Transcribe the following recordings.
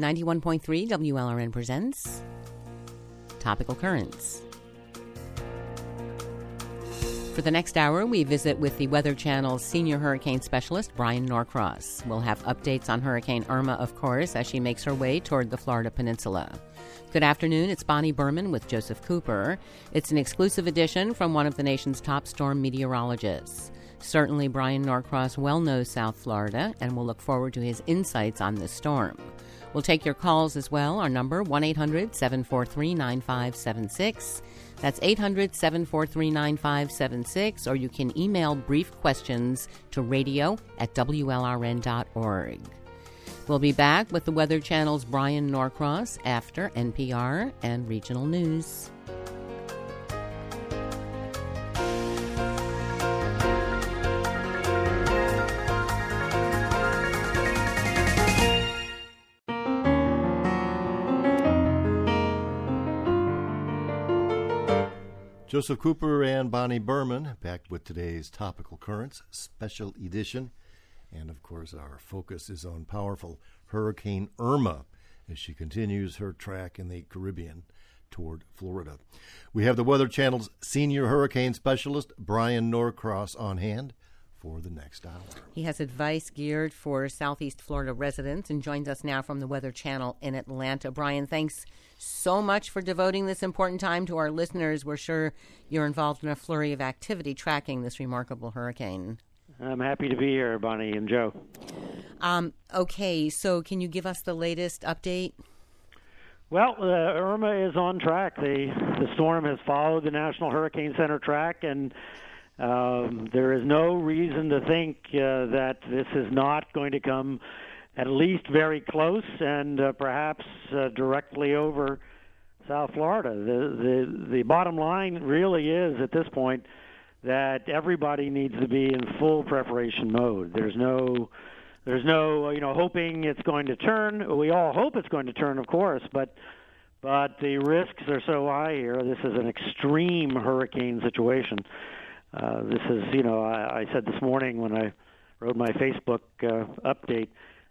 91.3 WLRN presents Topical Currents. For the next hour, we visit with the Weather Channel's senior hurricane specialist, Bryan Norcross. We'll have updates on Hurricane Irma, of course, as she makes her way toward the Florida Peninsula. Good afternoon, it's Bonnie Berman with Joseph Cooper. It's an exclusive edition from one of the nation's top storm meteorologists. Certainly, Bryan Norcross well knows South Florida, and we'll look forward to his insights on this storm. We'll take your calls as well. Our number 1-800-743-9576. That's 800-743-9576 or you can email brief questions to radio at wlrn.org. We'll be back with the Weather Channel's Bryan Norcross after NPR and regional news. Joseph Cooper and Bonnie Berman back with today's Topical Currents special edition. And of course, our focus is on powerful Hurricane Irma as she continues her track in the Caribbean toward Florida. We have the Weather Channel's senior hurricane specialist, Bryan Norcross, on hand for the next hour. He has advice geared for Southeast Florida residents and joins us now from the Weather Channel in Atlanta. Bryan, thanks so much for devoting this important time to our listeners. We're sure you're involved in a flurry of activity tracking this remarkable hurricane. I'm happy to be here, Bonnie and Joe. Um, okay, so can you give us the latest update? Well, uh, Irma is on track. The the storm has followed the National Hurricane Center track, and um, there is no reason to think uh, that this is not going to come at least very close and uh, perhaps uh, directly over South Florida. The, the the bottom line really is at this point that everybody needs to be in full preparation mode. There's no there's no you know hoping it's going to turn. We all hope it's going to turn, of course, but but the risks are so high here. This is an extreme hurricane situation. Uh, this is you know I, I said this morning when I wrote my Facebook uh, update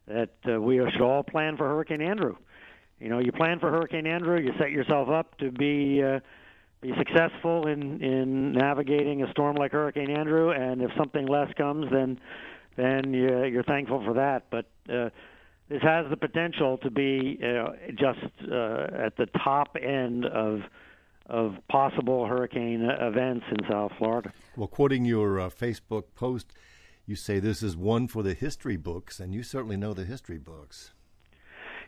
that uh, we should all plan for Hurricane Andrew. You know, you plan for Hurricane Andrew, you set yourself up to be uh, be successful in in navigating a storm like Hurricane Andrew, and if something less comes, then then you, you're thankful for that. But uh, this has the potential to be uh, just uh, at the top end of of possible hurricane events in South Florida. Well, quoting your uh, Facebook post, you say this is one for the history books, and you certainly know the history books.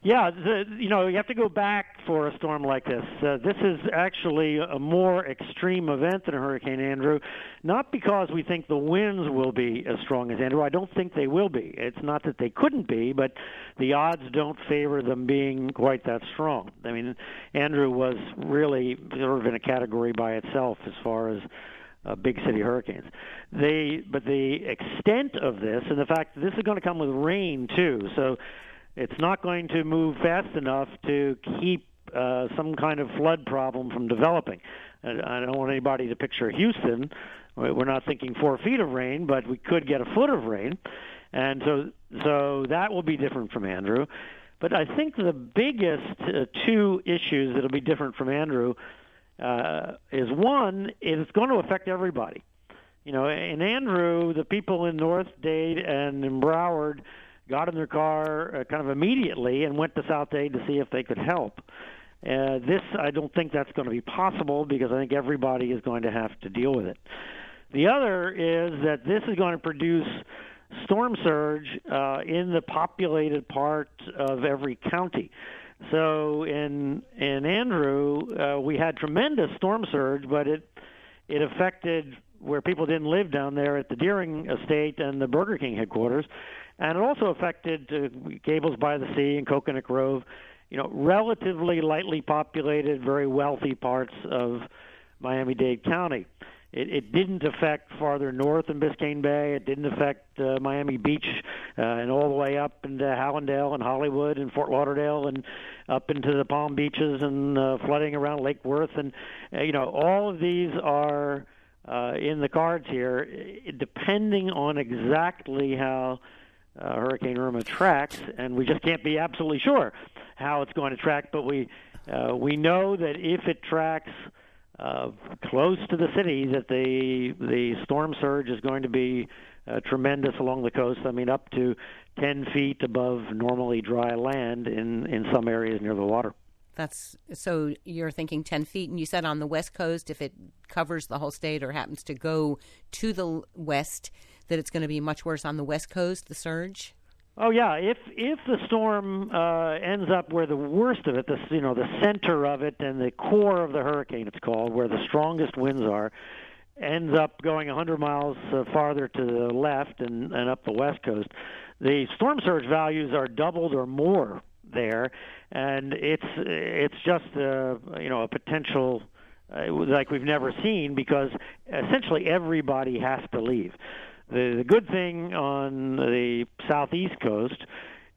Yeah, the, you know, you have to go back for a storm like this. Uh, this is actually a more extreme event than Hurricane Andrew, not because we think the winds will be as strong as Andrew. I don't think they will be. It's not that they couldn't be, but the odds don't favor them being quite that strong. I mean, Andrew was really sort of in a category by itself as far as uh, big city hurricanes. They, but the extent of this, and the fact that this is going to come with rain too, so it's not going to move fast enough to keep uh, some kind of flood problem from developing. I don't want anybody to picture Houston. We're not thinking four feet of rain, but we could get a foot of rain, and so so that will be different from Andrew. But I think the biggest uh, two issues that'll be different from Andrew uh, is one, it's going to affect everybody. You know, in Andrew, the people in North Dade and in Broward got in their car uh, kind of immediately and went to South Dade to see if they could help. Uh, this, I don't think that's going to be possible because I think everybody is going to have to deal with it. The other is that this is going to produce storm surge uh, in the populated part of every county. So in in Andrew, uh, we had tremendous storm surge, but it it affected where people didn't live down there at the Deering Estate and the Burger King headquarters and it also affected uh, Gables by the Sea and Coconut Grove, you know, relatively lightly populated, very wealthy parts of Miami-Dade County. It, it didn't affect farther north in Biscayne Bay. It didn't affect uh, Miami Beach uh, and all the way up into Hallandale and Hollywood and Fort Lauderdale and up into the Palm Beaches and uh, flooding around Lake Worth. And, uh, you know, all of these are uh, in the cards here, depending on exactly how uh, Hurricane Irma tracks, and we just can't be absolutely sure how it's going to track. But we uh, we know that if it tracks uh, close to the city, that the the storm surge is going to be uh, tremendous along the coast. I mean, up to 10 feet above normally dry land in in some areas near the water. That's so you're thinking 10 feet, and you said on the west coast, if it covers the whole state or happens to go to the west, that it's going to be much worse on the west coast, the surge. Oh yeah, if if the storm uh, ends up where the worst of it, the you know the center of it and the core of the hurricane, it's called, where the strongest winds are, ends up going 100 miles uh, farther to the left and, and up the west coast, the storm surge values are doubled or more there, and it's it's just uh, you know a potential uh, like we've never seen because essentially everybody has to leave. The, the good thing on the southeast coast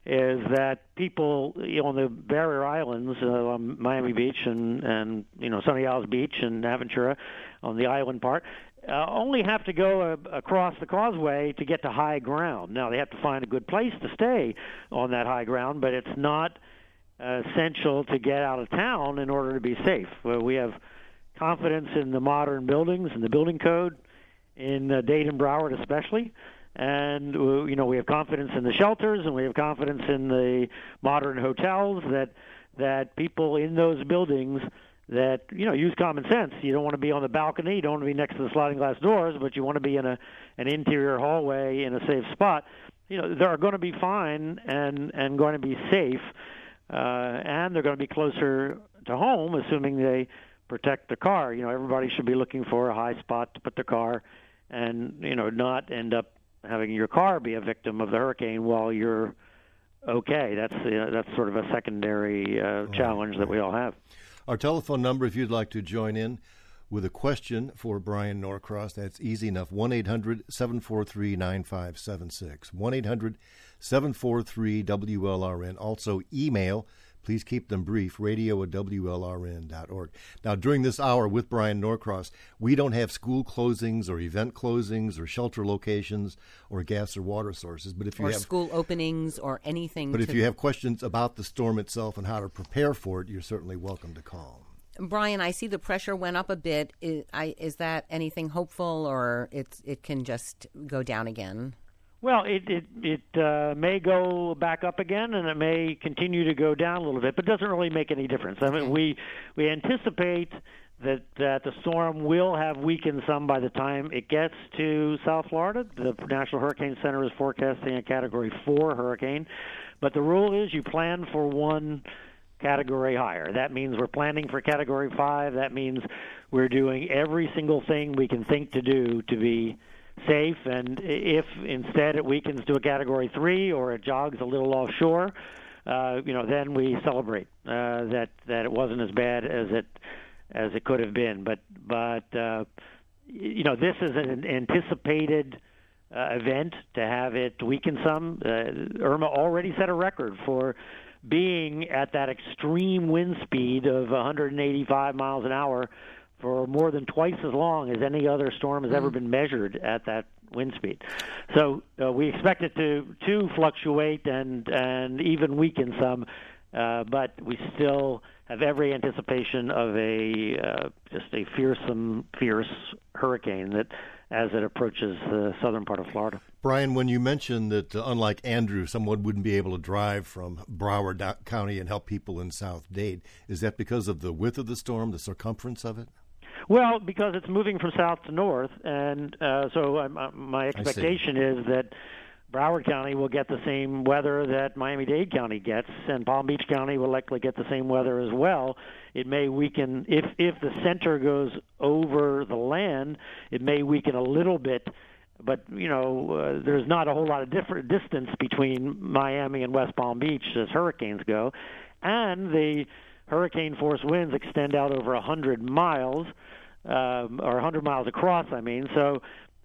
is that people you know on the barrier islands, uh, on Miami Beach and and you know Sunny Isles Beach and Aventura, on the island part, uh, only have to go uh, across the causeway to get to high ground. Now they have to find a good place to stay on that high ground, but it's not uh, essential to get out of town in order to be safe. Well, we have confidence in the modern buildings and the building code in uh, Dade and Broward especially. And uh, you know we have confidence in the shelters, and we have confidence in the modern hotels that that people in those buildings that you know use common sense. You don't want to be on the balcony, you don't want to be next to the sliding glass doors, but you want to be in a an interior hallway in a safe spot. You know, they are going to be fine and and going to be safe, uh, and they're going to be closer to home, assuming they protect the car. You know, everybody should be looking for a high spot to put their car, and you know, not end up having your car be a victim of the hurricane while you're okay. That's uh, that's sort of a secondary uh, challenge that we all have. Our telephone number, if you'd like to join in with a question for Bryan Norcross, that's easy enough 1 800 743 9576. 1 800 743 WLRN. Also, email Please keep them brief. Radio at WLRN.org. Now, during this hour with Bryan Norcross, we don't have school closings or event closings or shelter locations or gas or water sources. But if you or have school openings or anything, but if you have questions about the storm itself and how to prepare for it, you're certainly welcome to call. Bryan, I see the pressure went up a bit. Is, I, is that anything hopeful, or it's it can just go down again? Well, it it it uh, may go back up again, and it may continue to go down a little bit, but it doesn't really make any difference. I mean, we we anticipate that that the storm will have weakened some by the time it gets to South Florida. The National Hurricane Center is forecasting a Category Four hurricane, but the rule is you plan for one category higher. That means we're planning for Category Five. That means we're doing every single thing we can think to do to be safe. And if instead it weakens to a Category Three or it jogs a little offshore, uh, you know, then we celebrate uh, that that it wasn't as bad as it as it could have been. But but uh, you know, this is an anticipated. Uh, event to have it weaken some. Uh, Irma already set a record for being at that extreme wind speed of 185 miles an hour for more than twice as long as any other storm has mm-hmm. ever been measured at that wind speed. So uh, we expect it to to fluctuate and and even weaken some, uh, but we still have every anticipation of a uh, just a fearsome, fierce hurricane that as it approaches the southern part of Florida. Bryan, when you mentioned that uh, unlike Andrew, someone wouldn't be able to drive from Broward County and help people in South Dade, is that because of the width of the storm, the circumference of it? Well, because it's moving from south to north, and uh, so uh, my expectation is that Broward County will get the same weather that Miami-Dade County gets, and Palm Beach County will likely get the same weather as well. It may weaken if if the center goes over the land. It may weaken a little bit, but you know uh, there's not a whole lot of different distance between Miami and West Palm Beach as hurricanes go, and the hurricane force winds extend out over 100 miles um, or 100 miles across. I mean, so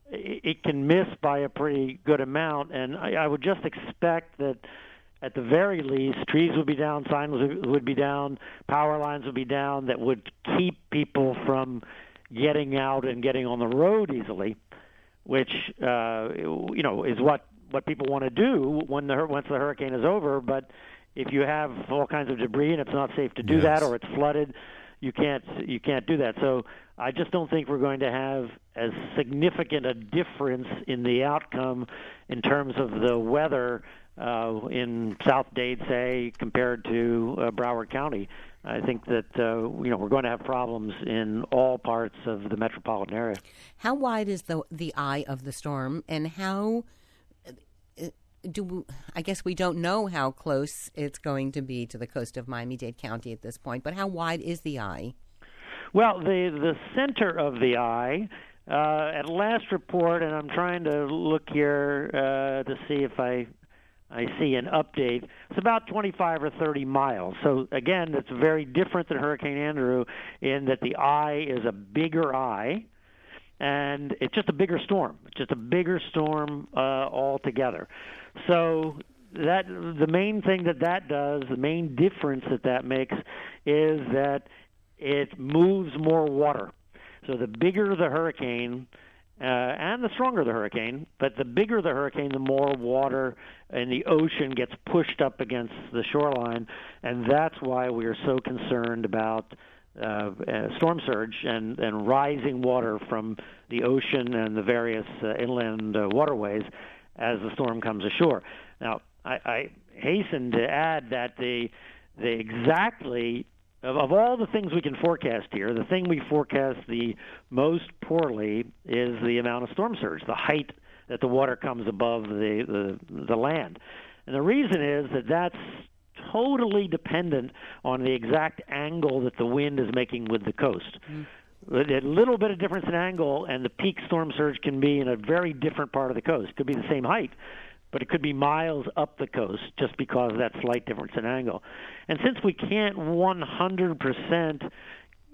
it, can miss by a pretty good amount, and I, I would just expect that at the very least, trees would be down, signs would be down, power lines would be down that would keep people from getting out and getting on the road easily, which uh, you know is what what people want to do when the once the hurricane is over. But if you have all kinds of debris and it's not safe to do Yes. that, or it's flooded, you can't you can't do that. So I just don't think we're going to have as significant a difference in the outcome in terms of the weather uh, in South Dade, say, compared to uh, Broward County. I think that uh, you know we're going to have problems in all parts of the metropolitan area. How wide is the the eye of the storm, and how do I guess we don't know how close it's going to be to the coast of Miami-Dade County at this point, but how wide is the eye? Well, the the center of the eye. Uh, at last report, and I'm trying to look here uh, to see if I I see an update. It's about 25 or 30 miles. So again, it's very different than Hurricane Andrew in that the eye is a bigger eye, and it's just a bigger storm. Just a bigger storm uh, altogether. So that the main thing that that does, the main difference that that makes, is that it moves more water. So the bigger the hurricane, uh, and the stronger the hurricane, but the bigger the hurricane, the more water in the ocean gets pushed up against the shoreline, and that's why we are so concerned about uh, storm surge and, and rising water from the ocean and the various uh, inland uh, waterways as the storm comes ashore. Now, I, I hasten to add that the the exactly of, of all the things we can forecast here, the thing we forecast the most poorly is the amount of storm surge, the height that the water comes above the the, the land, and the reason is that that's totally dependent on the exact angle that the wind is making with the coast. Mm-hmm. A little bit of difference in angle, and the peak storm surge can be in a very different part of the coast. It could be the same height, but it could be miles up the coast just because of that slight difference in angle. And since we can't 100%,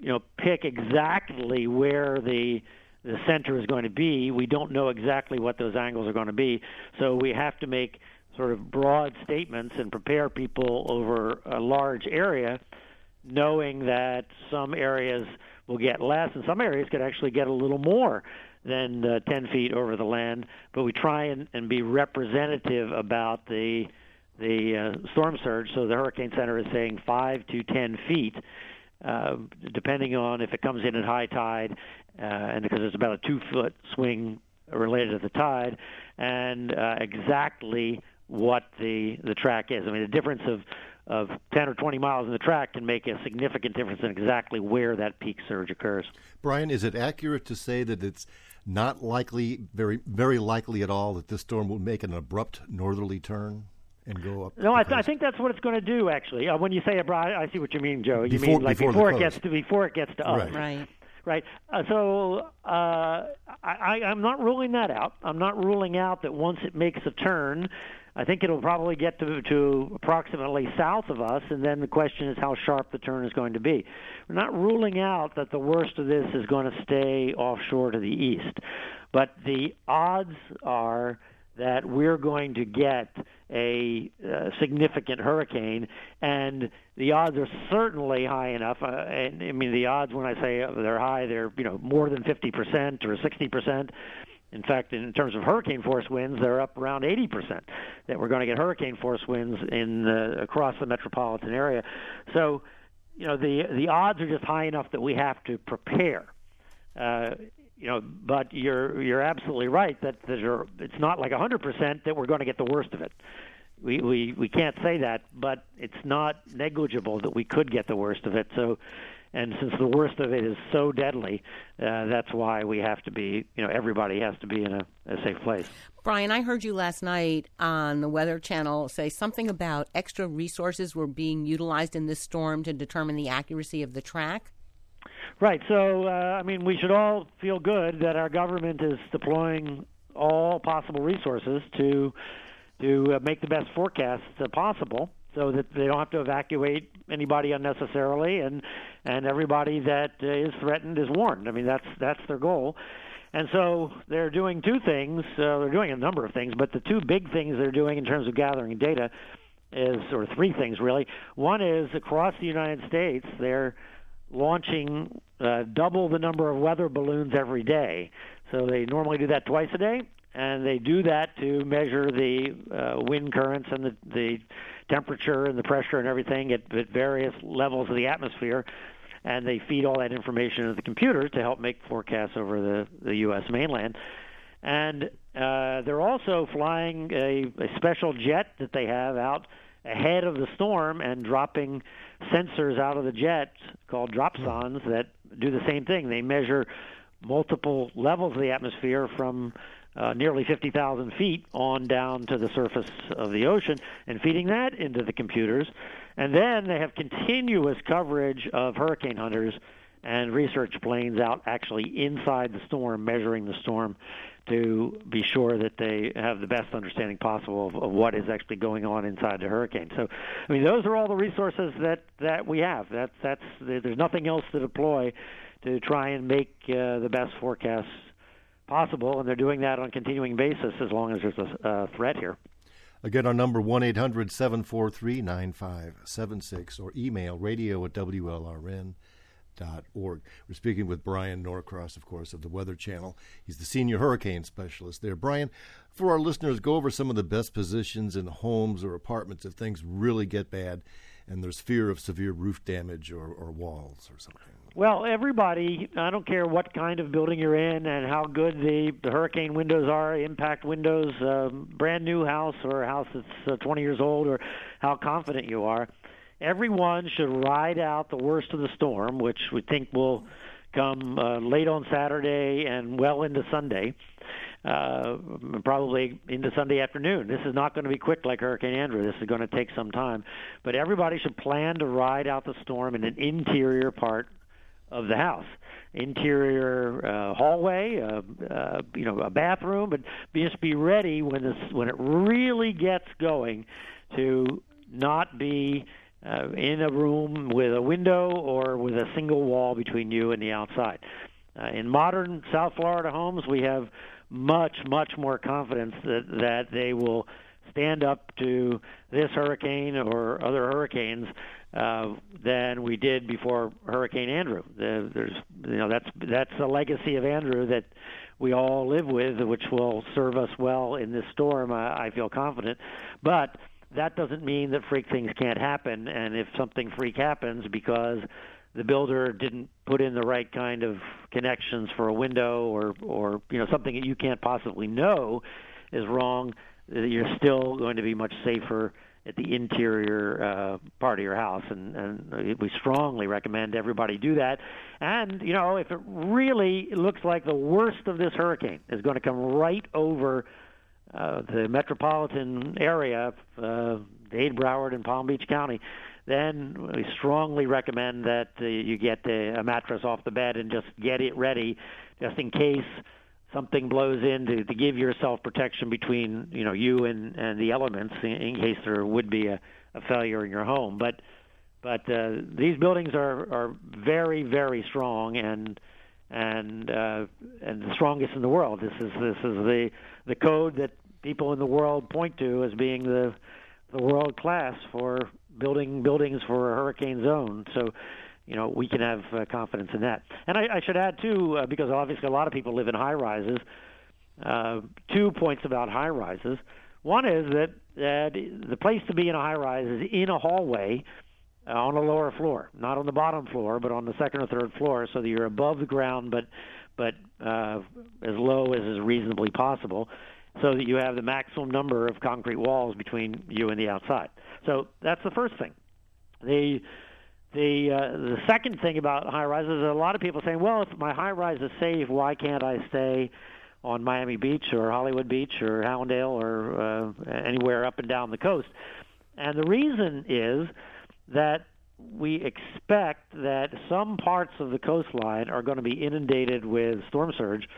you know, pick exactly where the the center is going to be, we don't know exactly what those angles are going to be. So we have to make sort of broad statements and prepare people over a large area, knowing that some areas will get less and some areas could actually get a little more than uh, 10 feet over the land. But we try and, and be representative about the the uh, storm surge. So the Hurricane Center is saying 5 to 10 feet, uh, depending on if it comes in at high tide, uh, and because it's about a two foot swing related to the tide, and uh, exactly what the the track is. I mean, the difference of of 10 or 20 miles in the track can make a significant difference in exactly where that peak surge occurs. Bryan, is it accurate to say that it's not likely, very very likely at all, that this storm will make an abrupt northerly turn and go up? No, I, th- I think that's what it's going to do. Actually, uh, when you say abroad, I see what you mean, Joe. You Before- mean like before before, it gets to before it gets to us. Right. Right. Right. Uh, so uh, I, I, I'm not ruling that out. I'm not ruling out that once it makes a turn, I think it'll probably get to, to approximately south of us, and then the question is how sharp the turn is going to be. We're not ruling out that the worst of this is going to stay offshore to the east, but the odds are that we're going to get a uh, significant hurricane, and the odds are certainly high enough. Uh, and I mean, the odds when I say they're high, they're you know more than 50% or 60%. In fact, in terms of hurricane force winds, they're up around 80% that we're going to get hurricane force winds in uh, across the metropolitan area. So, you know, the the odds are just high enough that we have to prepare. Uh, you know, but you're you're absolutely right that there, it's not like 100% that we're going to get the worst of it. We, we we can't say that, but it's not negligible that we could get the worst of it. So, and since the worst of it is so deadly, uh, that's why we have to be. You know, everybody has to be in a, a safe place. Bryan, I heard you last night on the Weather Channel say something about extra resources were being utilized in this storm to determine the accuracy of the track. Right. So, uh, I mean, we should all feel good that our government is deploying all possible resources to to uh, make the best forecasts uh, possible, so that they don't have to evacuate anybody unnecessarily, and and everybody that is threatened is warned. I mean, that's that's their goal. And so they're doing two things. Uh, they're doing a number of things, but the two big things they're doing in terms of gathering data is, or three things really. One is across the United States, they're launching uh, double the number of weather balloons every day. So they normally do that twice a day. and they do that to measure the uh, wind currents and the, the temperature and the pressure and everything at, at various levels of the atmosphere. And they feed all that information into the computer to help make forecasts over the, the U.S. mainland. And uh, they're also flying a, a special jet that they have out ahead of the storm and dropping sensors out of the jet called dropsondes that do the same thing. They measure multiple levels of the atmosphere from uh, nearly 50,000 feet on down to the surface of the ocean and feeding that into the computers. And then they have continuous coverage of hurricane hunters and research planes out actually inside the storm, measuring the storm to be sure that they have the best understanding possible of, of what is actually going on inside the hurricane. So, I mean, those are all the resources that that we have. That's that's there's nothing else to deploy to try and make uh, the best forecasts possible, and they're doing that on a continuing basis as long as there's a, a threat here. Again, our number 1 800 743 9576 or email radio at WLRN. Dot org. We're speaking with Bryan Norcross, of course, of the Weather Channel. He's the senior hurricane specialist there. Bryan, for our listeners, go over some of the best positions in homes or apartments if things really get bad and there's fear of severe roof damage or, or walls or something. Well, everybody, I don't care what kind of building you're in and how good the, the hurricane windows are, impact windows, um, brand new house or a house that's uh, 20 years old, or how confident you are. Everyone should ride out the worst of the storm, which we think will come uh, late on Saturday and well into Sunday, uh, probably into Sunday afternoon. This is not going to be quick like Hurricane Andrew. This is going to take some time. But everybody should plan to ride out the storm in an interior part of the house interior uh, hallway, uh, uh, you know, a bathroom, but just be ready when this when it really gets going to not be uh, in a room with a window or with a single wall between you and the outside. Uh, in modern South Florida homes, we have much much more confidence that that they will stand up to this hurricane or other hurricanes uh, than we did before Hurricane Andrew. There's, you know, that's that's a legacy of Andrew that we all live with, which will serve us well in this storm. I, I feel confident, but that doesn't mean that freak things can't happen. And if something freak happens because the builder didn't put in the right kind of connections for a window, or or you know something that you can't possibly know is wrong, you're still going to be much safer at the interior uh, part of your house, and, and we strongly recommend everybody do that. And you know, if it really looks like the worst of this hurricane is going to come right over uh, the metropolitan area, uh, Dade, Broward, and Palm Beach County, then we strongly recommend that uh, you get a, a mattress off the bed and just get it ready, just in case something blows in to, to give yourself protection between you know you and and the elements in, in case there would be a, a failure in your home. But but uh, these buildings are are very very strong and and uh, and the strongest in the world. This is this is the the code that people in the world point to as being the the world class for building buildings for a hurricane zone. So you know we can have uh, confidence in that. And I, I should add too, uh, because obviously a lot of people live in high rises. Uh, two points about high rises. One is that that the place to be in a high rise is in a hallway uh, on a lower floor, not on the bottom floor, but on the second or third floor, so that you're above the ground, but but uh, as low as is reasonably possible, so that you have the maximum number of concrete walls between you and the outside. So that's the first thing. The the uh, the second thing about high rises is a lot of people saying, well, if my high rise is safe, why can't I stay on Miami Beach or Hollywood Beach or Hallandale or uh, anywhere up and down the coast? And the reason is that we expect that some parts of the coastline are going to be inundated with storm surge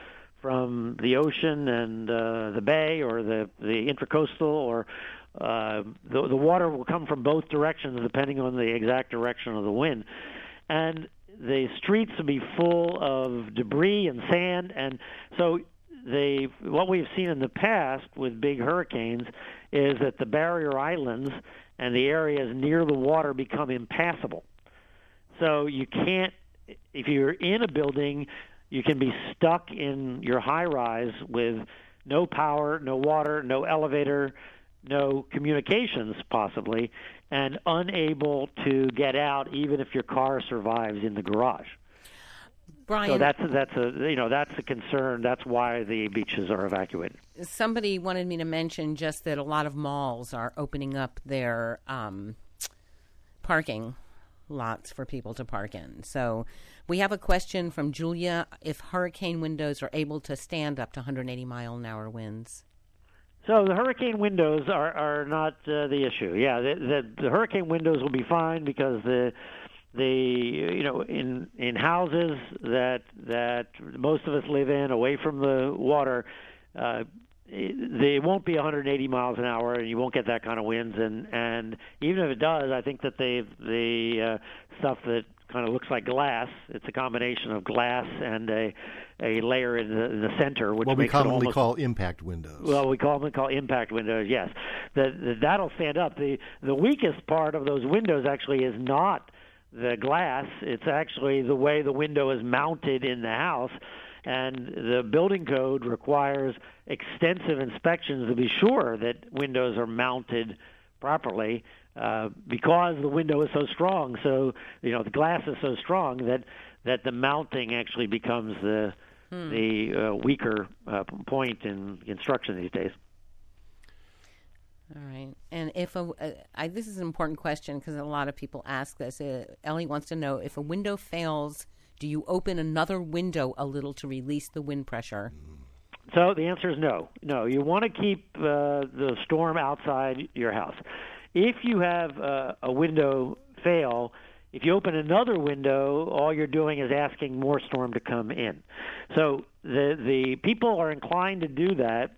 from the ocean and uh, the bay or the the intracoastal or uh, the, the water will come from both directions depending on the exact direction of the wind. And the streets will be full of debris and sand. And so they, what we've seen in the past with big hurricanes is that the barrier islands and the areas near the water become impassable. So you can't, if you're in a building, you can be stuck in your high rise with no power, no water, no elevator, no communications possibly, and unable to get out even if your car survives in the garage. Bryan, so that's that's a you know that's a concern. That's why the beaches are evacuated. Somebody wanted me to mention just that a lot of malls are opening up their um, parking lots for people to park in. So we have a question from Julia: If hurricane windows are able to stand up to 180 mile an hour winds. So the hurricane windows are are not uh, the issue. Yeah, the, the, the hurricane windows will be fine because the the you know in in houses that that most of us live in away from the water uh they won't be 180 miles an hour and you won't get that kind of winds and and even if it does i think that they the uh stuff that kind of looks like glass it's a combination of glass and a a layer in the, in the center which what we commonly almost, call impact windows well we commonly call impact windows yes that that'll stand up the the weakest part of those windows actually is not the glass. It's actually the way the window is mounted in the house. And the building code requires extensive inspections to be sure that windows are mounted properly uh, because the window is so strong. So, you know, the glass is so strong that, that the mounting actually becomes the, hmm. the uh, weaker uh, point in instruction these days. All right. And if a, uh, I, this is an important question because a lot of people ask this. Uh, Ellie wants to know if a window fails, do you open another window a little to release the wind pressure? So the answer is no. No, you want to keep uh, the storm outside your house. If you have uh, a window fail, if you open another window, all you're doing is asking more storm to come in. So the the people are inclined to do that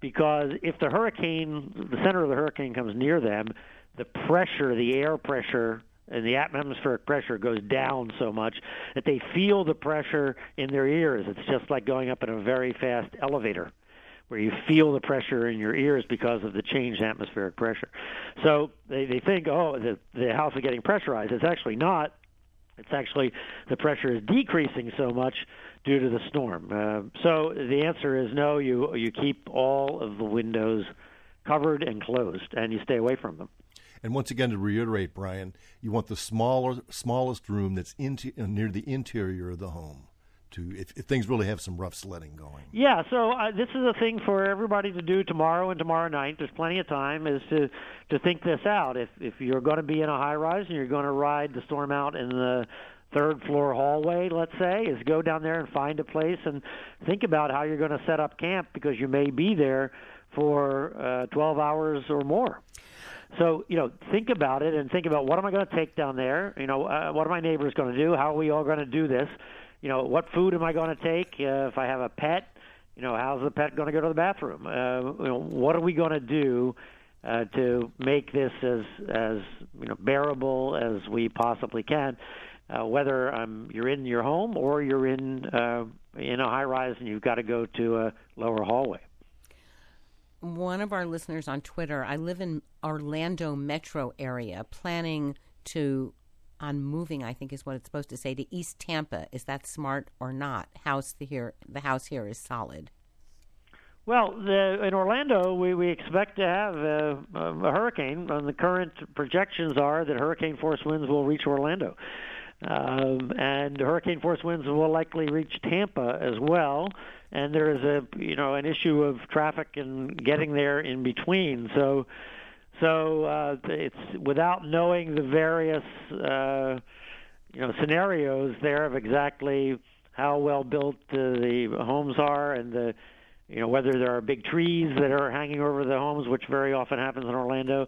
because if the hurricane, the center of the hurricane comes near them, the pressure, the air pressure, and the atmospheric pressure goes down so much that they feel the pressure in their ears. It's just like going up in a very fast elevator where you feel the pressure in your ears because of the changed atmospheric pressure. So they, they think, oh, the, the house is getting pressurized. It's actually not. It's actually the pressure is decreasing so much due to the storm. Uh, so the answer is no. You you keep all of the windows covered and closed, and you stay away from them. And once again, to reiterate, Bryan, you want the smaller, smallest room that's into, near the interior of the home. To if, if, things really have some rough sledding going. Yeah, so uh, this is a thing for everybody to do tomorrow and tomorrow night. There's plenty of time is to to think this out. If if you're going to be in a high rise and you're going to ride the storm out in the third floor hallway, let's say, is go down there and find a place and think about how you're going to set up camp because you may be there for uh, 12 hours or more. So, you know, think about it and think about what am I going to take down there? You know, uh, what are my neighbors going to do? How are we all going to do this? You know, what food am I going to take? Uh, if I have a pet, you know, how's the pet going to go to the bathroom? Uh, you know, what are we going to do uh, to make this as as you know bearable as we possibly can? uh, whether um, you're in your home or you're in uh, in a high rise and you've got to go to a lower hallway. One of our listeners on Twitter, I live in Orlando metro area, planning to on moving. I think is what it's supposed to say to East Tampa. Is that smart or not? House the here the house here is solid. Well, the, in Orlando, we, we expect to have a, a hurricane, and the current projections are that hurricane force winds will reach Orlando. Um, and hurricane force winds will likely reach Tampa as well. And there is a you know an issue of traffic and getting there in between. So so uh, it's without knowing the various uh, you know scenarios there of exactly how well built uh, the homes are and the you know whether there are big trees that are hanging over the homes, which very often happens in Orlando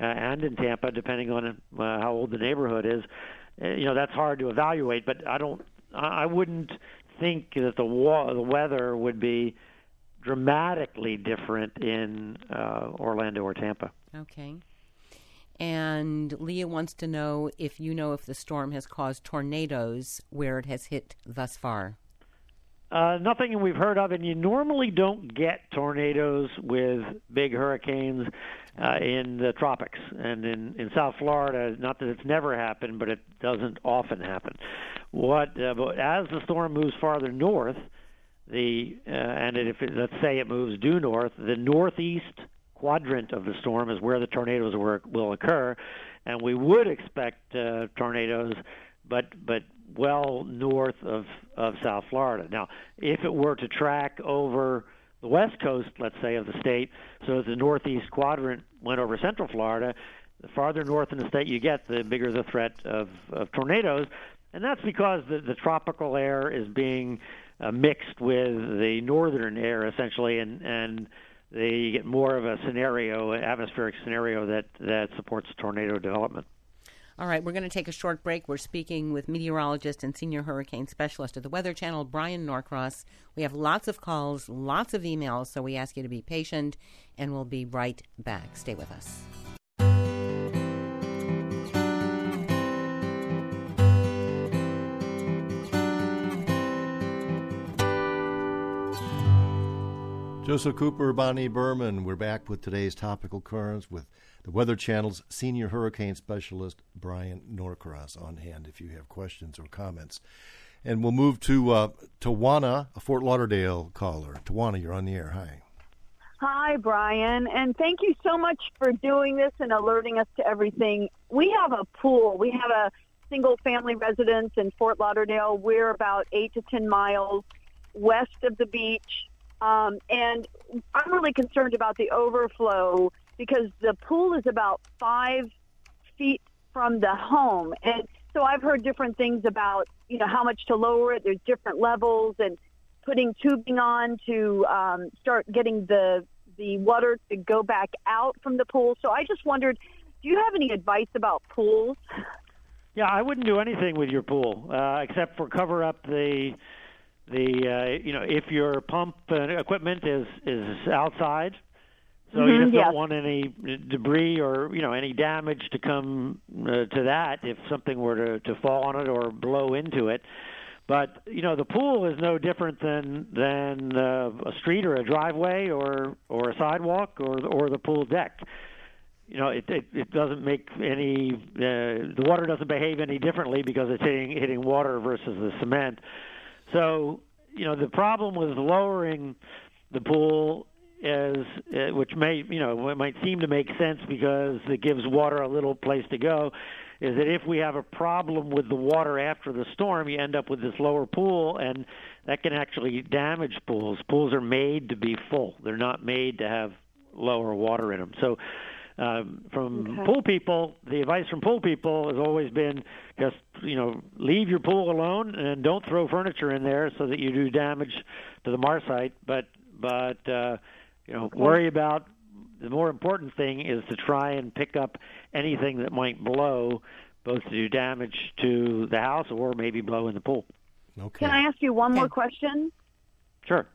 uh, and in Tampa, depending on uh, how old the neighborhood is. Uh, you know that's hard to evaluate. But I don't, I wouldn't think that the wa- the weather would be dramatically different in uh, Orlando or Tampa. Okay. And Leah wants to know if you know if the storm has caused tornadoes where it has hit thus far. Uh, nothing we've heard of, and you normally don't get tornadoes with big hurricanes uh, in the tropics and in in South Florida. Not that it's never happened, but it doesn't often happen. What uh, but as the storm moves farther north, the uh, and if it, let's say it moves due north, the northeast quadrant of the storm is where the tornadoes will occur, and we would expect uh, tornadoes, but but well north of of South Florida. Now, if it were to track over the west coast, let's say, of the state, so the northeast quadrant went over Central Florida, the farther north in the state you get, the bigger the threat of, of tornadoes, and that's because the, the tropical air is being uh, mixed with the northern air essentially, and and they get more of a scenario, an atmospheric scenario that that supports tornado development. All right, we're going to take a short break. We're speaking with meteorologist and senior hurricane specialist at the Weather Channel, Bryan Norcross. We have lots of calls, lots of emails, so we ask you to be patient, and we'll be right back. Stay with us. Joseph Cooper, Bonnie Berman. We're back with today's topical currents with the Weather Channel's senior hurricane specialist, Bryan Norcross, on hand if you have questions or comments. And we'll move to uh, Tawana, a Fort Lauderdale caller. Tawana, you're on the air. Hi. Hi, Bryan, and thank you so much for doing this and alerting us to everything. We have a pool. We have a single family residence in Fort Lauderdale. We're about eight to 10 miles west of the beach um, and I'm really concerned about the overflow because the pool is about five feet from the home. And so I've heard different things about, you know, how much to lower it. There's different levels and putting tubing on to um, start getting the the water to go back out from the pool. So I just wondered, do you have any advice about pools? Yeah, I wouldn't do anything with your pool uh, except for cover up the the uh, you know if your pump equipment is is outside so mm-hmm, you just yes. don't want any debris or you know any damage to come uh, to that if something were to to fall on it or blow into it. But you know the pool is no different than than uh, a street or a driveway or or a sidewalk or or the pool deck. You know it it, it doesn't make any uh, the water doesn't behave any differently because it's hitting hitting water versus the cement so, you know, the problem with lowering the pool is, uh, which may, you know, it might seem to make sense because it gives water a little place to go, is that if we have a problem with the water after the storm, you end up with this lower pool, and that can actually damage pools. Pools are made to be full; they're not made to have lower water in them. So um, from okay. pool people, the advice from pool people has always been just you know leave your pool alone and don't throw furniture in there so that you do damage to the marcite. But but uh, you know worry about the more important thing is to try and pick up anything that might blow, both to do damage to the house or maybe blow in the pool. Okay. Can I ask you one more question? Sure.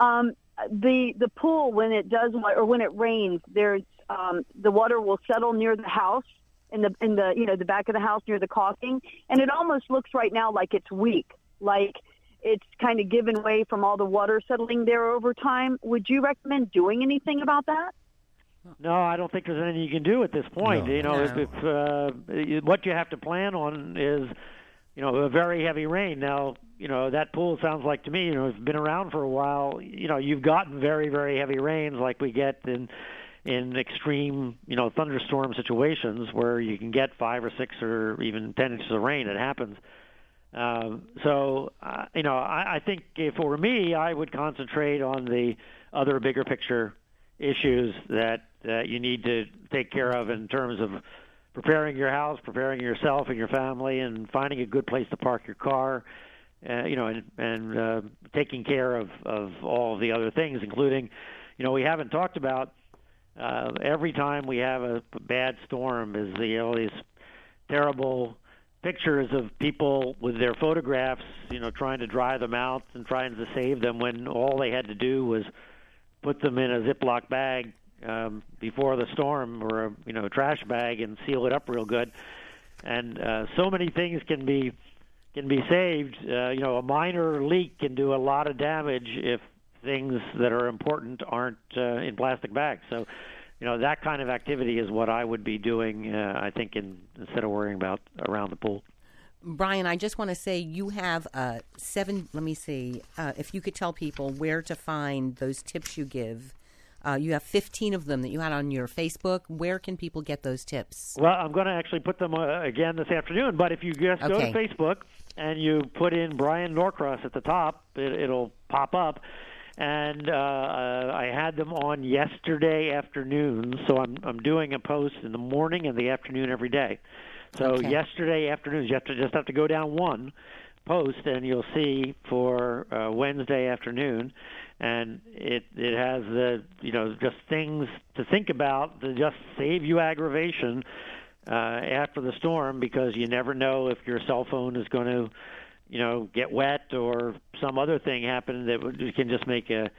Um, the the pool when it does or when it rains, there's um, the water will settle near the house in the in the you know the back of the house near the caulking, and it almost looks right now like it's weak, like it's kind of given way from all the water settling there over time. Would you recommend doing anything about that? No, I don't think there's anything you can do at this point. No. You know, No. if, if uh, what you have to plan on is, you know, a very heavy rain. Now, you know, that pool sounds like to me, you know, it's been around for a while. You know, you've gotten very, very heavy rains like we get in in extreme, you know, thunderstorm situations where you can get five or six or even ten inches of rain. It happens. Um, so, uh, you know, I, I think if it were me, I would concentrate on the other bigger picture issues that that you need to take care of in terms of preparing your house, preparing yourself and your family, and finding a good place to park your car. Uh, you know, and, and uh, taking care of of all the other things, including, you know, we haven't talked about uh, every time we have a bad storm is the know, these terrible pictures of people with their photographs, you know, trying to dry them out and trying to save them when all they had to do was put them in a Ziploc bag um, before the storm or a you know a trash bag and seal it up real good. And uh, so many things can be can be saved. Uh, you know, a minor leak can do a lot of damage if things that are important aren't uh, in plastic bags. So, you know, that kind of activity is what I would be doing. Uh, I think in, instead of worrying about around the pool. Bryan, I just want to say you have uh, seven. Let me see uh, if you could tell people where to find those tips you give. Uh, you have 15 of them that you had on your Facebook. Where can people get those tips? Well, I'm going to actually put them uh, again this afternoon. But if you just go to Facebook and you put in Bryan Norcross at the top, it, it'll pop up. And uh, uh, I had them on yesterday afternoon, so I'm I'm doing a post in the morning and the afternoon every day. So Okay. yesterday afternoon, you have to just have to go down one post, and you'll see for uh, Wednesday afternoon, and it it has the you know just things to think about to just save you aggravation uh, after the storm because you never know if your cell phone is going to you know get wet or some other thing happen that can just make a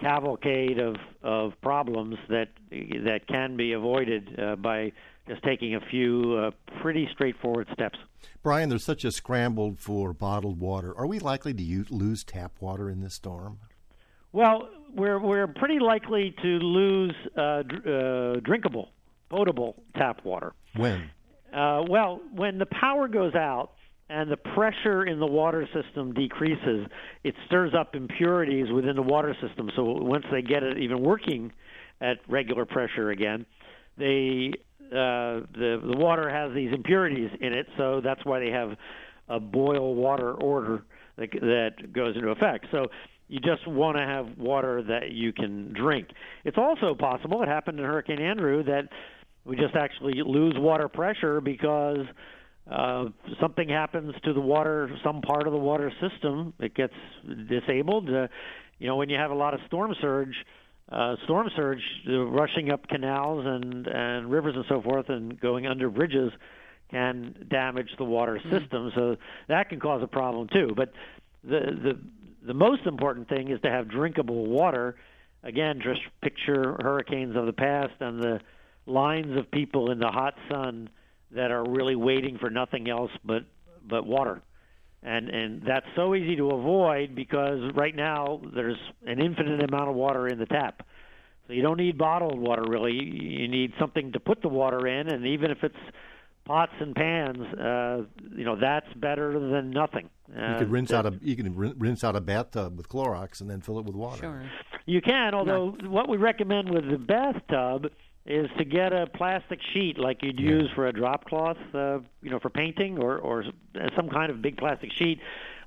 cavalcade of of problems that that can be avoided uh, by just taking a few uh, pretty straightforward steps. Bryan, there's such a scramble for bottled water. Are we likely to use, lose tap water in this storm? Well, we're we're pretty likely to lose uh, dr- uh, drinkable, potable tap water. When? Uh, well, when the power goes out and the pressure in the water system decreases, it stirs up impurities within the water system. So once they get it even working at regular pressure again, they uh, the the water has these impurities in it. So that's why they have a boil water order that, that goes into effect. So you just want to have water that you can drink. It's also possible. It happened in Hurricane Andrew that we just actually lose water pressure because uh, something happens to the water, some part of the water system, it gets disabled. Uh, you know, when you have a lot of storm surge, uh, storm surge uh, rushing up canals and and rivers and so forth, and going under bridges can damage the water system. So that can cause a problem too. But the the the most important thing is to have drinkable water. Again, just picture hurricanes of the past and the lines of people in the hot sun that are really waiting for nothing else but but water. And and that's so easy to avoid because right now there's an infinite amount of water in the tap. So you don't need bottled water really. You need something to put the water in and even if it's pots and pans, uh, you know, that's better than nothing. You Uh, could rinse out a you can rinse out a bathtub with Clorox and then fill it with water. Sure. You can, although what we recommend with the bathtub is to get a plastic sheet like you'd use for a drop cloth, uh, you know, for painting or or some kind of big plastic sheet.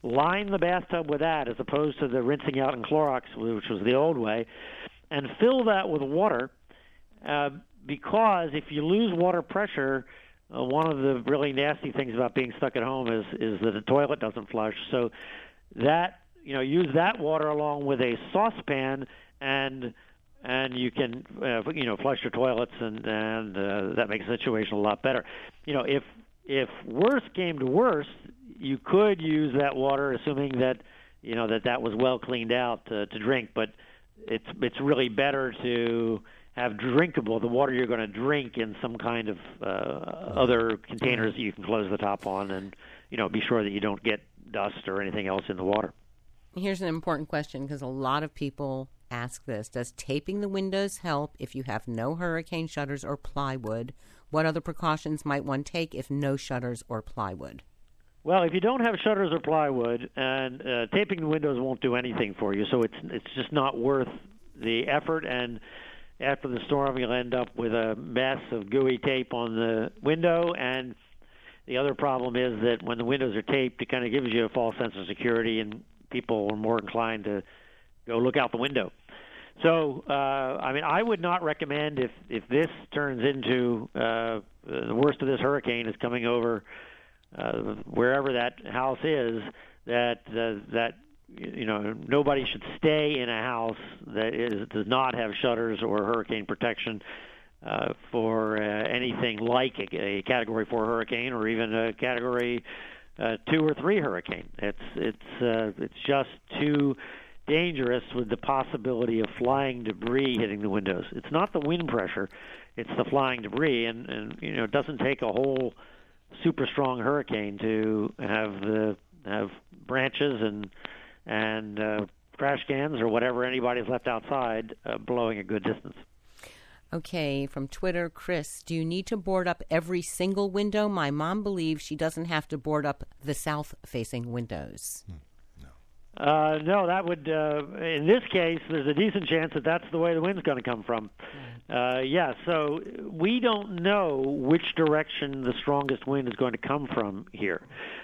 Line the bathtub with that as opposed to the rinsing out in Clorox, which was the old way, and fill that with water. Uh, because if you lose water pressure, uh, one of the really nasty things about being stuck at home is is that the toilet doesn't flush. So that you know use that water along with a saucepan and and you can uh, you know flush your toilets and and uh, that makes the situation a lot better. You know if if worse came to worse, you could use that water, assuming that you know that that was well cleaned out to, to drink. But it's it's really better to have drinkable the water you're going to drink in some kind of uh, other containers that you can close the top on, and you know be sure that you don't get dust or anything else in the water. Here's an important question because a lot of people ask this Does taping the windows help if you have no hurricane shutters or plywood? What other precautions might one take if no shutters or plywood? Well, if you don't have shutters or plywood, and uh, taping the windows won't do anything for you, so it's it's just not worth the effort. And after the storm, you'll end up with a mess of gooey tape on the window. And the other problem is that when the windows are taped, it kind of gives you a false sense of security, and people are more inclined to go look out the window. So, uh, I mean, I would not recommend if if this turns into uh, the worst of this hurricane is coming over uh, wherever that house is, that uh, that you know nobody should stay in a house that is does not have shutters or hurricane protection uh, for uh, anything like a, a Category Four hurricane or even a Category uh, Two or Three hurricane. It's it's uh, it's just too dangerous with the possibility of flying debris hitting the windows. It's not the wind pressure; it's the flying debris, and and you know it doesn't take a whole super strong hurricane to have the have branches and and uh, trash cans or whatever anybody's left outside uh, blowing a good distance. Okay, from Twitter, Chris, do you need to board up every single window? My mom believes she doesn't have to board up the south facing windows. Hmm. Uh, no, that would. Uh, in this case, there's a decent chance that that's the way the wind's going to come from. Uh, yeah, so we don't know which direction the strongest wind is going to come from here.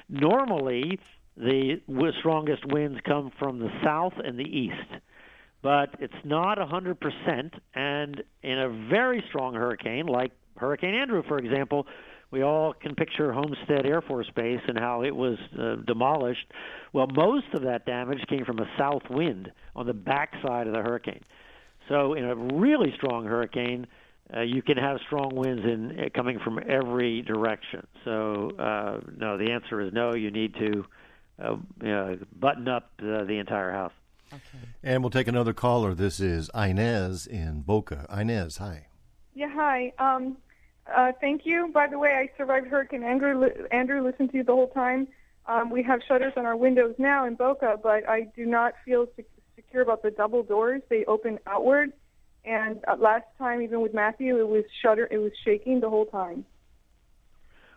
Normally, the strongest winds come from the south and the east, but it's not 100%. And in a very strong hurricane, like Hurricane Andrew, for example, we all can picture Homestead Air Force Base and how it was uh, demolished. Well, most of that damage came from a south wind on the backside of the hurricane. So, in a really strong hurricane, uh, you can have strong winds in uh, coming from every direction. So, uh, no, the answer is no. You need to uh, uh, button up uh, the entire house. Okay. And we'll take another caller. This is Inez in Boca. Inez, hi. Yeah, hi. Um, uh, thank you. By the way, I survived Hurricane Andrew. Andrew listened to you the whole time. Um, we have shutters on our windows now in Boca, but I do not feel secure about the double doors. They open outward, and uh, last time, even with Matthew, it was shutter. It was shaking the whole time.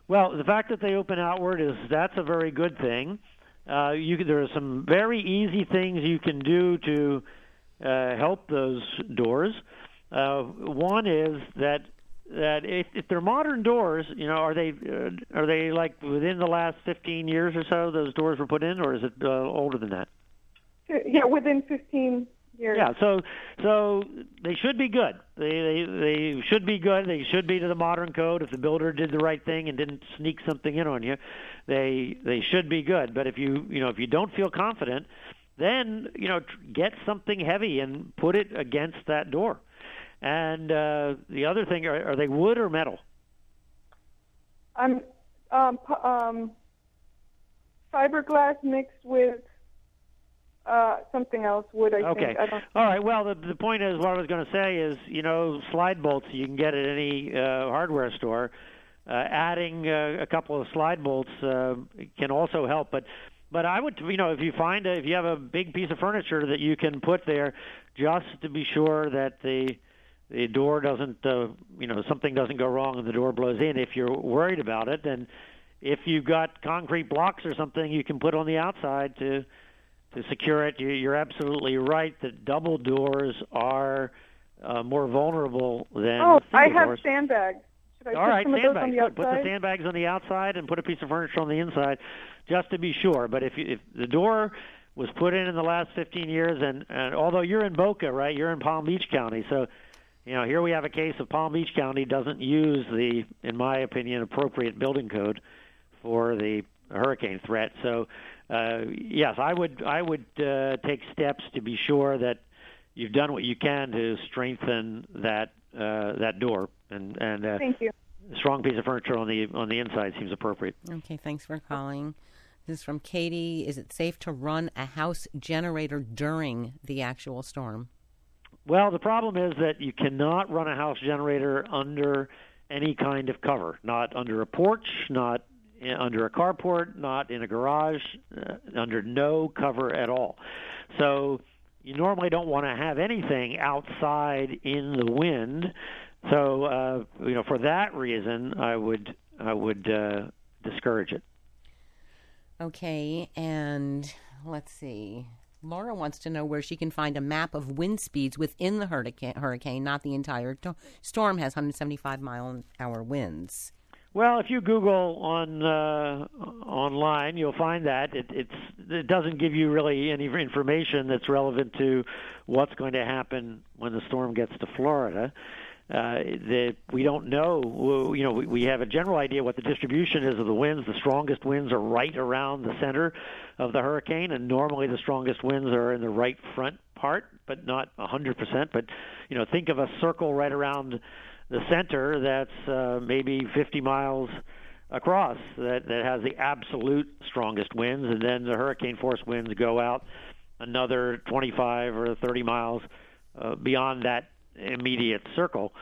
Well, the fact that they open outward is that's a very good thing. Uh, you there are some very easy things you can do to uh, help those doors. Uh, one is that that if, if they're modern doors, you know, are they uh, are they like within the last 15 years or so those doors were put in, or is it uh, older than that? Yeah, within 15 years. Yeah, so so they should be good. They they they should be good. They should be to the modern code. If the builder did the right thing and didn't sneak something in on you, they they should be good. But if you you know if you don't feel confident, then you know get something heavy and put it against that door. And uh, the other thing, are, are they wood or metal? I'm um, um, fiberglass mixed with uh, something else. Wood, I okay. think. Okay. All right. Well, the the point is, what I was going to say is, you know, slide bolts you can get at any uh, hardware store. Uh, adding uh, a couple of slide bolts uh, can also help, but but I would, you know, if you find a, if you have a big piece of furniture that you can put there, just to be sure that the the door doesn't, uh, you know, something doesn't go wrong and the door blows in. If you're worried about it, then if you've got concrete blocks or something, you can put on the outside to to secure it. You're absolutely right that double doors are uh, more vulnerable than oh, I have doors. sandbags. Should I All put right, some sandbags. Of those on the Put the sandbags on the outside and put a piece of furniture on the inside, just to be sure. But if you, if the door was put in in the last 15 years, and, and although you're in Boca, right, you're in Palm Beach County, so you know, here we have a case of Palm Beach County doesn't use the, in my opinion, appropriate building code for the hurricane threat. So, uh, yes, I would I would uh, take steps to be sure that you've done what you can to strengthen that uh, that door. And and uh, thank you. A strong piece of furniture on the on the inside seems appropriate. Okay, thanks for calling. This is from Katie. Is it safe to run a house generator during the actual storm? Well, the problem is that you cannot run a house generator under any kind of cover, not under a porch, not under a carport, not in a garage, uh, under no cover at all. So you normally don't want to have anything outside in the wind. So uh, you know, for that reason, I would I would uh, discourage it. Okay, and let's see. Laura wants to know where she can find a map of wind speeds within the hurricane, not the entire to- storm has 175 mile an hour winds. Well, if you Google on uh, online, you'll find that it, it's it doesn't give you really any information that's relevant to what's going to happen when the storm gets to Florida uh, that we don't know. You know, we, we have a general idea what the distribution is of the winds. The strongest winds are right around the center of the hurricane, and normally the strongest winds are in the right front part, but not 100%. But you know, think of a circle right around the center that's uh, maybe 50 miles across that that has the absolute strongest winds, and then the hurricane force winds go out another 25 or 30 miles uh, beyond that immediate circle.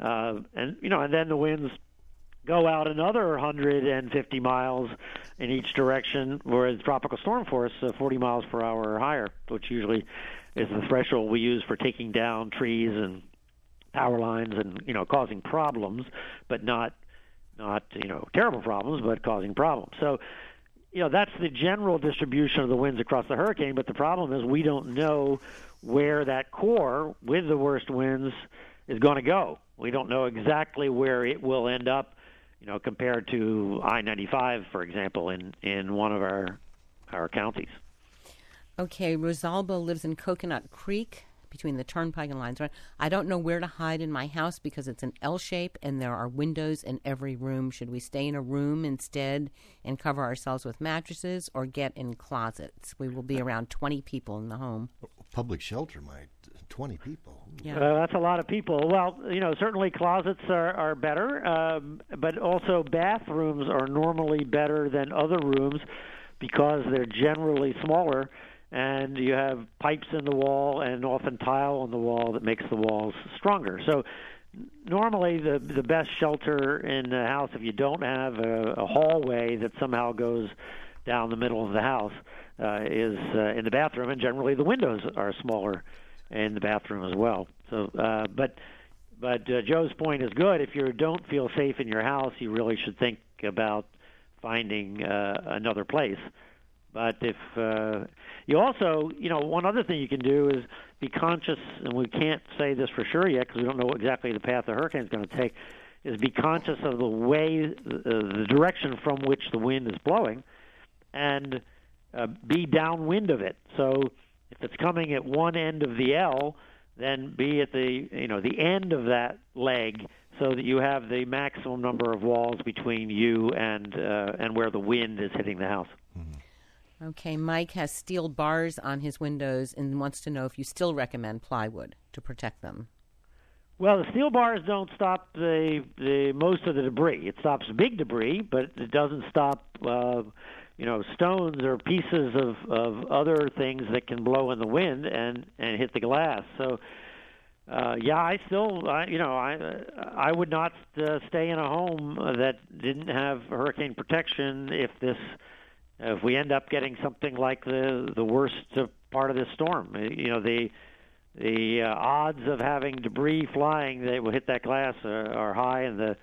Uh, and you know, and then the winds go out another 150 miles in each direction, whereas tropical storm force uh, 40 miles per hour or higher, which usually is the threshold we use for taking down trees and power lines and you know causing problems, but not not you know terrible problems, but causing problems. So you know that's the general distribution of the winds across the hurricane. But the problem is we don't know where that core with the worst winds is going to go. We don't know exactly where it will end up. You know, compared to I-95, for example, in in one of our our counties. Okay, Rosalba lives in Coconut Creek between the turnpike and Lyons. Right? I don't know where to hide in my house because it's an L shape and there are windows in every room. Should we stay in a room instead and cover ourselves with mattresses or get in closets? We will be around 20 people in the home. Public shelter might. 20 people. Yeah. Uh, that's a lot of people. Well, you know, certainly closets are, are better, um, but also bathrooms are normally better than other rooms because they're generally smaller and you have pipes in the wall and often tile on the wall that makes the walls stronger. So normally the the best shelter in the house if you don't have a, a hallway that somehow goes down the middle of the house uh, is uh, in the bathroom and generally the windows are smaller in the bathroom as well. So uh, but but uh, Joe's point is good. If you don't feel safe in your house, you really should think about finding uh, another place. But if uh, you also, you know, one other thing you can do is be conscious, and we can't say this for sure yet because we don't know exactly the path the hurricane is going to take. Is be conscious of the way, uh, the direction from which the wind is blowing, and uh, be downwind of it. So if it's coming at one end of the L, then be at the you know the end of that leg so that you have the maximum number of walls between you and uh, and where the wind is hitting the house. Mm-hmm. Okay, Mike has steel bars on his windows and wants to know if you still recommend plywood to protect them. Well, the steel bars don't stop the the most of the debris. It stops big debris, but it doesn't stop uh, you know stones or pieces of of other things that can blow in the wind and and hit the glass. So uh, yeah, I still, I, you know, I I would not uh, stay in a home that didn't have hurricane protection if this if we end up getting something like the the worst part of this storm, uh, you know the the uh, odds of having debris flying that will hit that glass are, are high, and the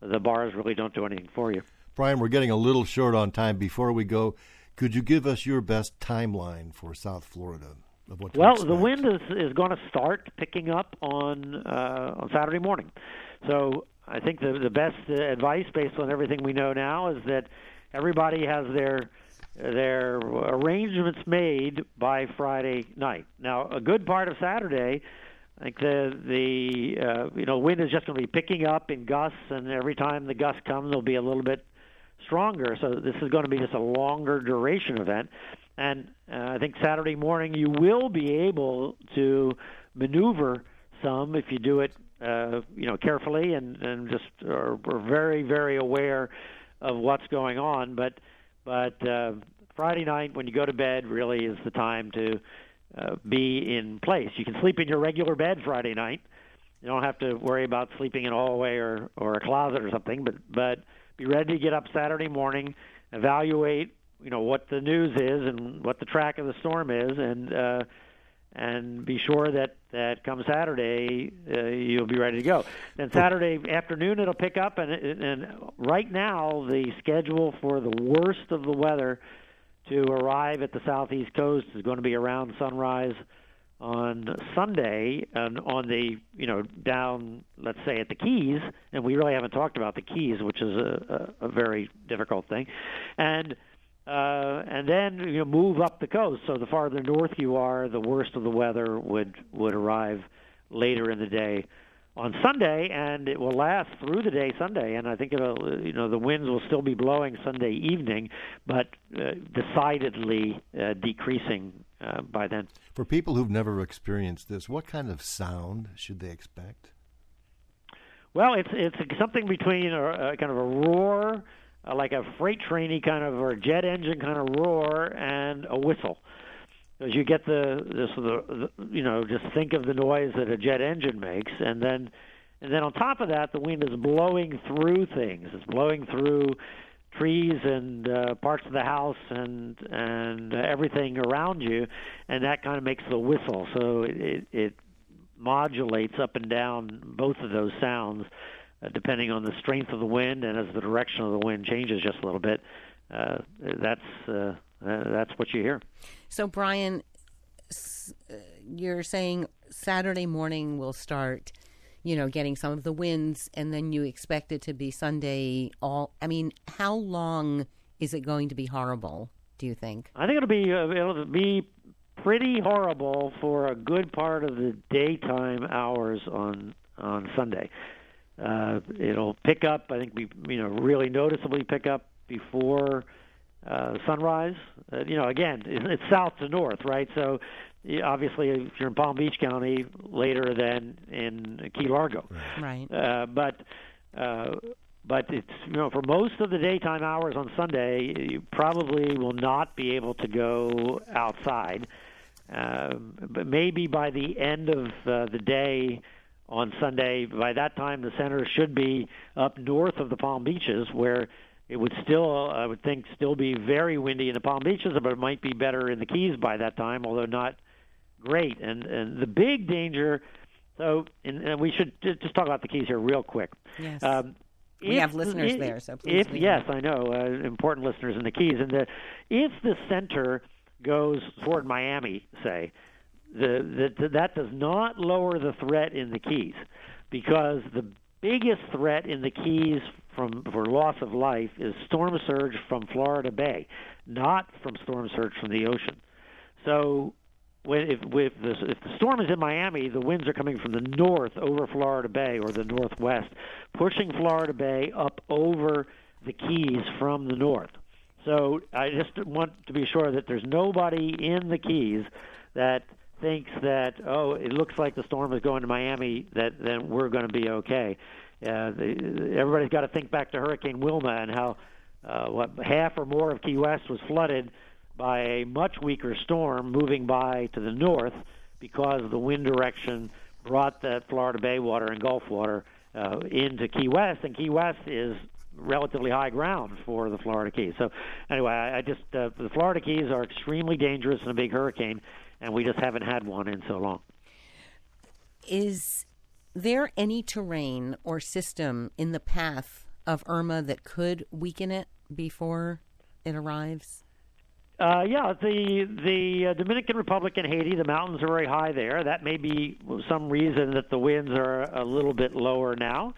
the bars really don't do anything for you. Bryan, we're getting a little short on time. Before we go, could you give us your best timeline for South Florida? Of what well, the wind is is going to start picking up on uh, on Saturday morning, so I think the the best advice based on everything we know now is that everybody has their their arrangements made by Friday night. Now, a good part of Saturday, I think the the uh, you know wind is just going to be picking up in gusts, and every time the gust comes, it'll be a little bit stronger. So this is going to be just a longer duration event. And uh, I think Saturday morning you will be able to maneuver some if you do it, uh, you know, carefully and and just are, are very very aware of what's going on. But but uh, Friday night, when you go to bed, really is the time to uh, be in place. You can sleep in your regular bed Friday night. You don't have to worry about sleeping in a hallway or or a closet or something. But but be ready to get up Saturday morning, evaluate you know what the news is and what the track of the storm is, and uh, and be sure that that come Saturday uh, you'll be ready to go. Then Saturday afternoon it'll pick up, and and right now the schedule for the worst of the weather to arrive at the southeast coast is going to be around sunrise on Sunday and on the you know down let's say at the Keys, and we really haven't talked about the Keys, which is a, a, a very difficult thing, and uh, and then you move up the coast. So the farther north you are, the worst of the weather would would arrive later in the day on Sunday, and it will last through the day Sunday. And I think it'll, you know, the winds will still be blowing Sunday evening, but uh, decidedly uh, decreasing uh, by then. For people who've never experienced this, what kind of sound should they expect? Well, it's it's something between a, a kind of a roar uh, like a freight trainy kind of or jet engine kind of roar and a whistle. As you get the this the, the you know just think of the noise that a jet engine makes, and then and then on top of that, the wind is blowing through things. It's blowing through trees and uh, parts of the house and and everything around you, and that kind of makes the whistle. So it, it, it modulates up and down both of those sounds uh, depending on the strength of the wind and as the direction of the wind changes just a little bit. Uh, that's uh, uh that's what you hear. So, Bryan, uh, you're saying Saturday morning will start you know, getting some of the winds, and then you expect it to be Sunday. All I mean, how long is it going to be horrible? Do you think? I think it'll be uh, it'll be pretty horrible for a good part of the daytime hours on on Sunday. Uh, it'll pick up. I think we you know really noticeably pick up before uh, sunrise. Uh, you know, again, it's south to north, right? So obviously if you're in Palm Beach County later than in Key Largo. Right. Uh, but uh, but it's you know for most of the daytime hours on Sunday, you probably will not be able to go outside. Uh, but maybe by the end of uh, the day on Sunday, by that time the center should be up north of the Palm Beaches, where it would still, I would think, still be very windy in the Palm Beaches, but it might be better in the Keys by that time, although not great. And and the big danger. So, and, and we should just talk about the keys here real quick. Yes. Um, we if, have listeners if, there, so please. If, yes, I know uh, important listeners in the Keys, and the, if the center goes toward Miami, say, that does not lower the threat in the Keys, because the biggest threat in the Keys from for loss of life is storm surge from Florida Bay, not from storm surge from the ocean. So when if, if the if the storm is in Miami, the winds are coming from the north over Florida Bay or the northwest, pushing Florida Bay up over the Keys from the north. So I just want to be sure that there's nobody in the Keys that thinks that oh it looks like the storm is going to Miami that then we're going to be okay. Uh, the, everybody's got to think back to Hurricane Wilma and how uh, what half or more of Key West was flooded by a much weaker storm moving by to the north because the wind direction brought that Florida Bay water and Gulf water uh, into Key West, and Key West is relatively high ground for the Florida Keys. So, anyway, I, I just uh, the Florida Keys are extremely dangerous in a big hurricane, and we just haven't had one in so long. Is there any terrain or system in the path of Irma that could weaken it before it arrives? Uh, yeah, the the uh, Dominican Republic and Haiti, the mountains are very high there. That may be some reason that the winds are a little bit lower now.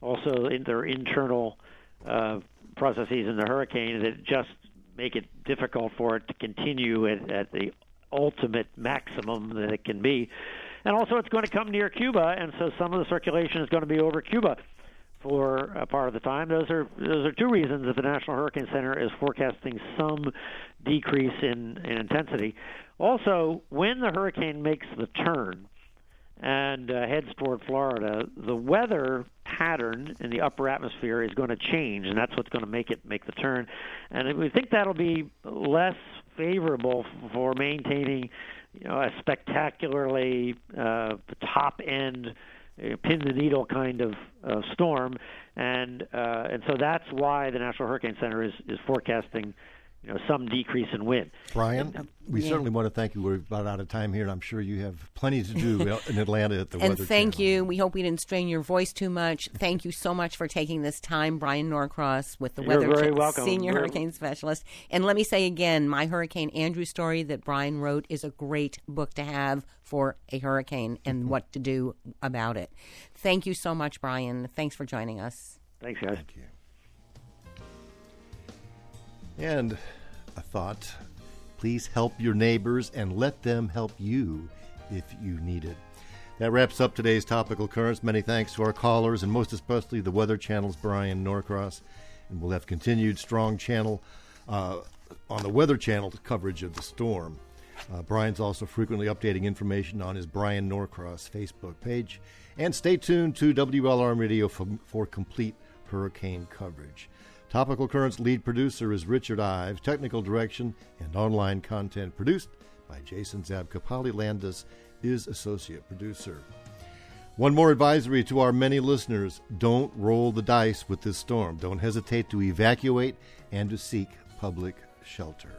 Also, in their internal uh, processes in the hurricane that just make it difficult for it to continue at, at the ultimate maximum that it can be. And also, it's going to come near Cuba, and so some of the circulation is going to be over Cuba for a part of the time. Those are those are two reasons that the National Hurricane Center is forecasting some decrease in, in intensity. Also, when the hurricane makes the turn and uh, heads toward Florida, the weather pattern in the upper atmosphere is going to change, and that's what's going to make it make the turn. And we think that'll be less favorable for maintaining, you know, a spectacularly uh, top end pin the needle kind of uh, storm, and uh, and so that's why the National Hurricane Center is is forecasting you know some decrease in wind. Bryan, uh, we yeah. certainly want to thank you. We're about out of time here, and I'm sure you have plenty to do in Atlanta at the weather. and Weather thank Channel. you. We hope we didn't strain your voice too much. Thank you so much for taking this time, Bryan Norcross, with the You're Weather very Ch- welcome. Senior We're... Hurricane Specialist. And let me say again, my Hurricane Andrew story that Bryan wrote is a great book to have for a hurricane and mm-hmm. what to do about it. Thank you so much, Bryan. Thanks for joining us. Thanks, guys. Thank you. And a thought. Please help your neighbors and let them help you if you need it. That wraps up today's topical currents. Many thanks to our callers and most especially the Weather Channel's Bryan Norcross. And we'll have continued strong channel uh, on the Weather Channel coverage of the storm. Uh, Bryan's also frequently updating information on his Bryan Norcross Facebook page. And stay tuned to WLRN Radio for, for complete hurricane coverage. Topical Currents lead producer is Richard Ives. Technical direction and online content produced by Jason Zabka. Polly Landis is associate producer. One more advisory to our many listeners don't roll the dice with this storm. Don't hesitate to evacuate and to seek public shelter.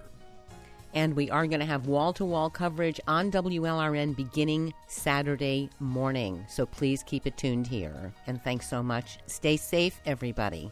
And we are going to have wall to wall coverage on WLRN beginning Saturday morning. So please keep it tuned here. And thanks so much. Stay safe, everybody.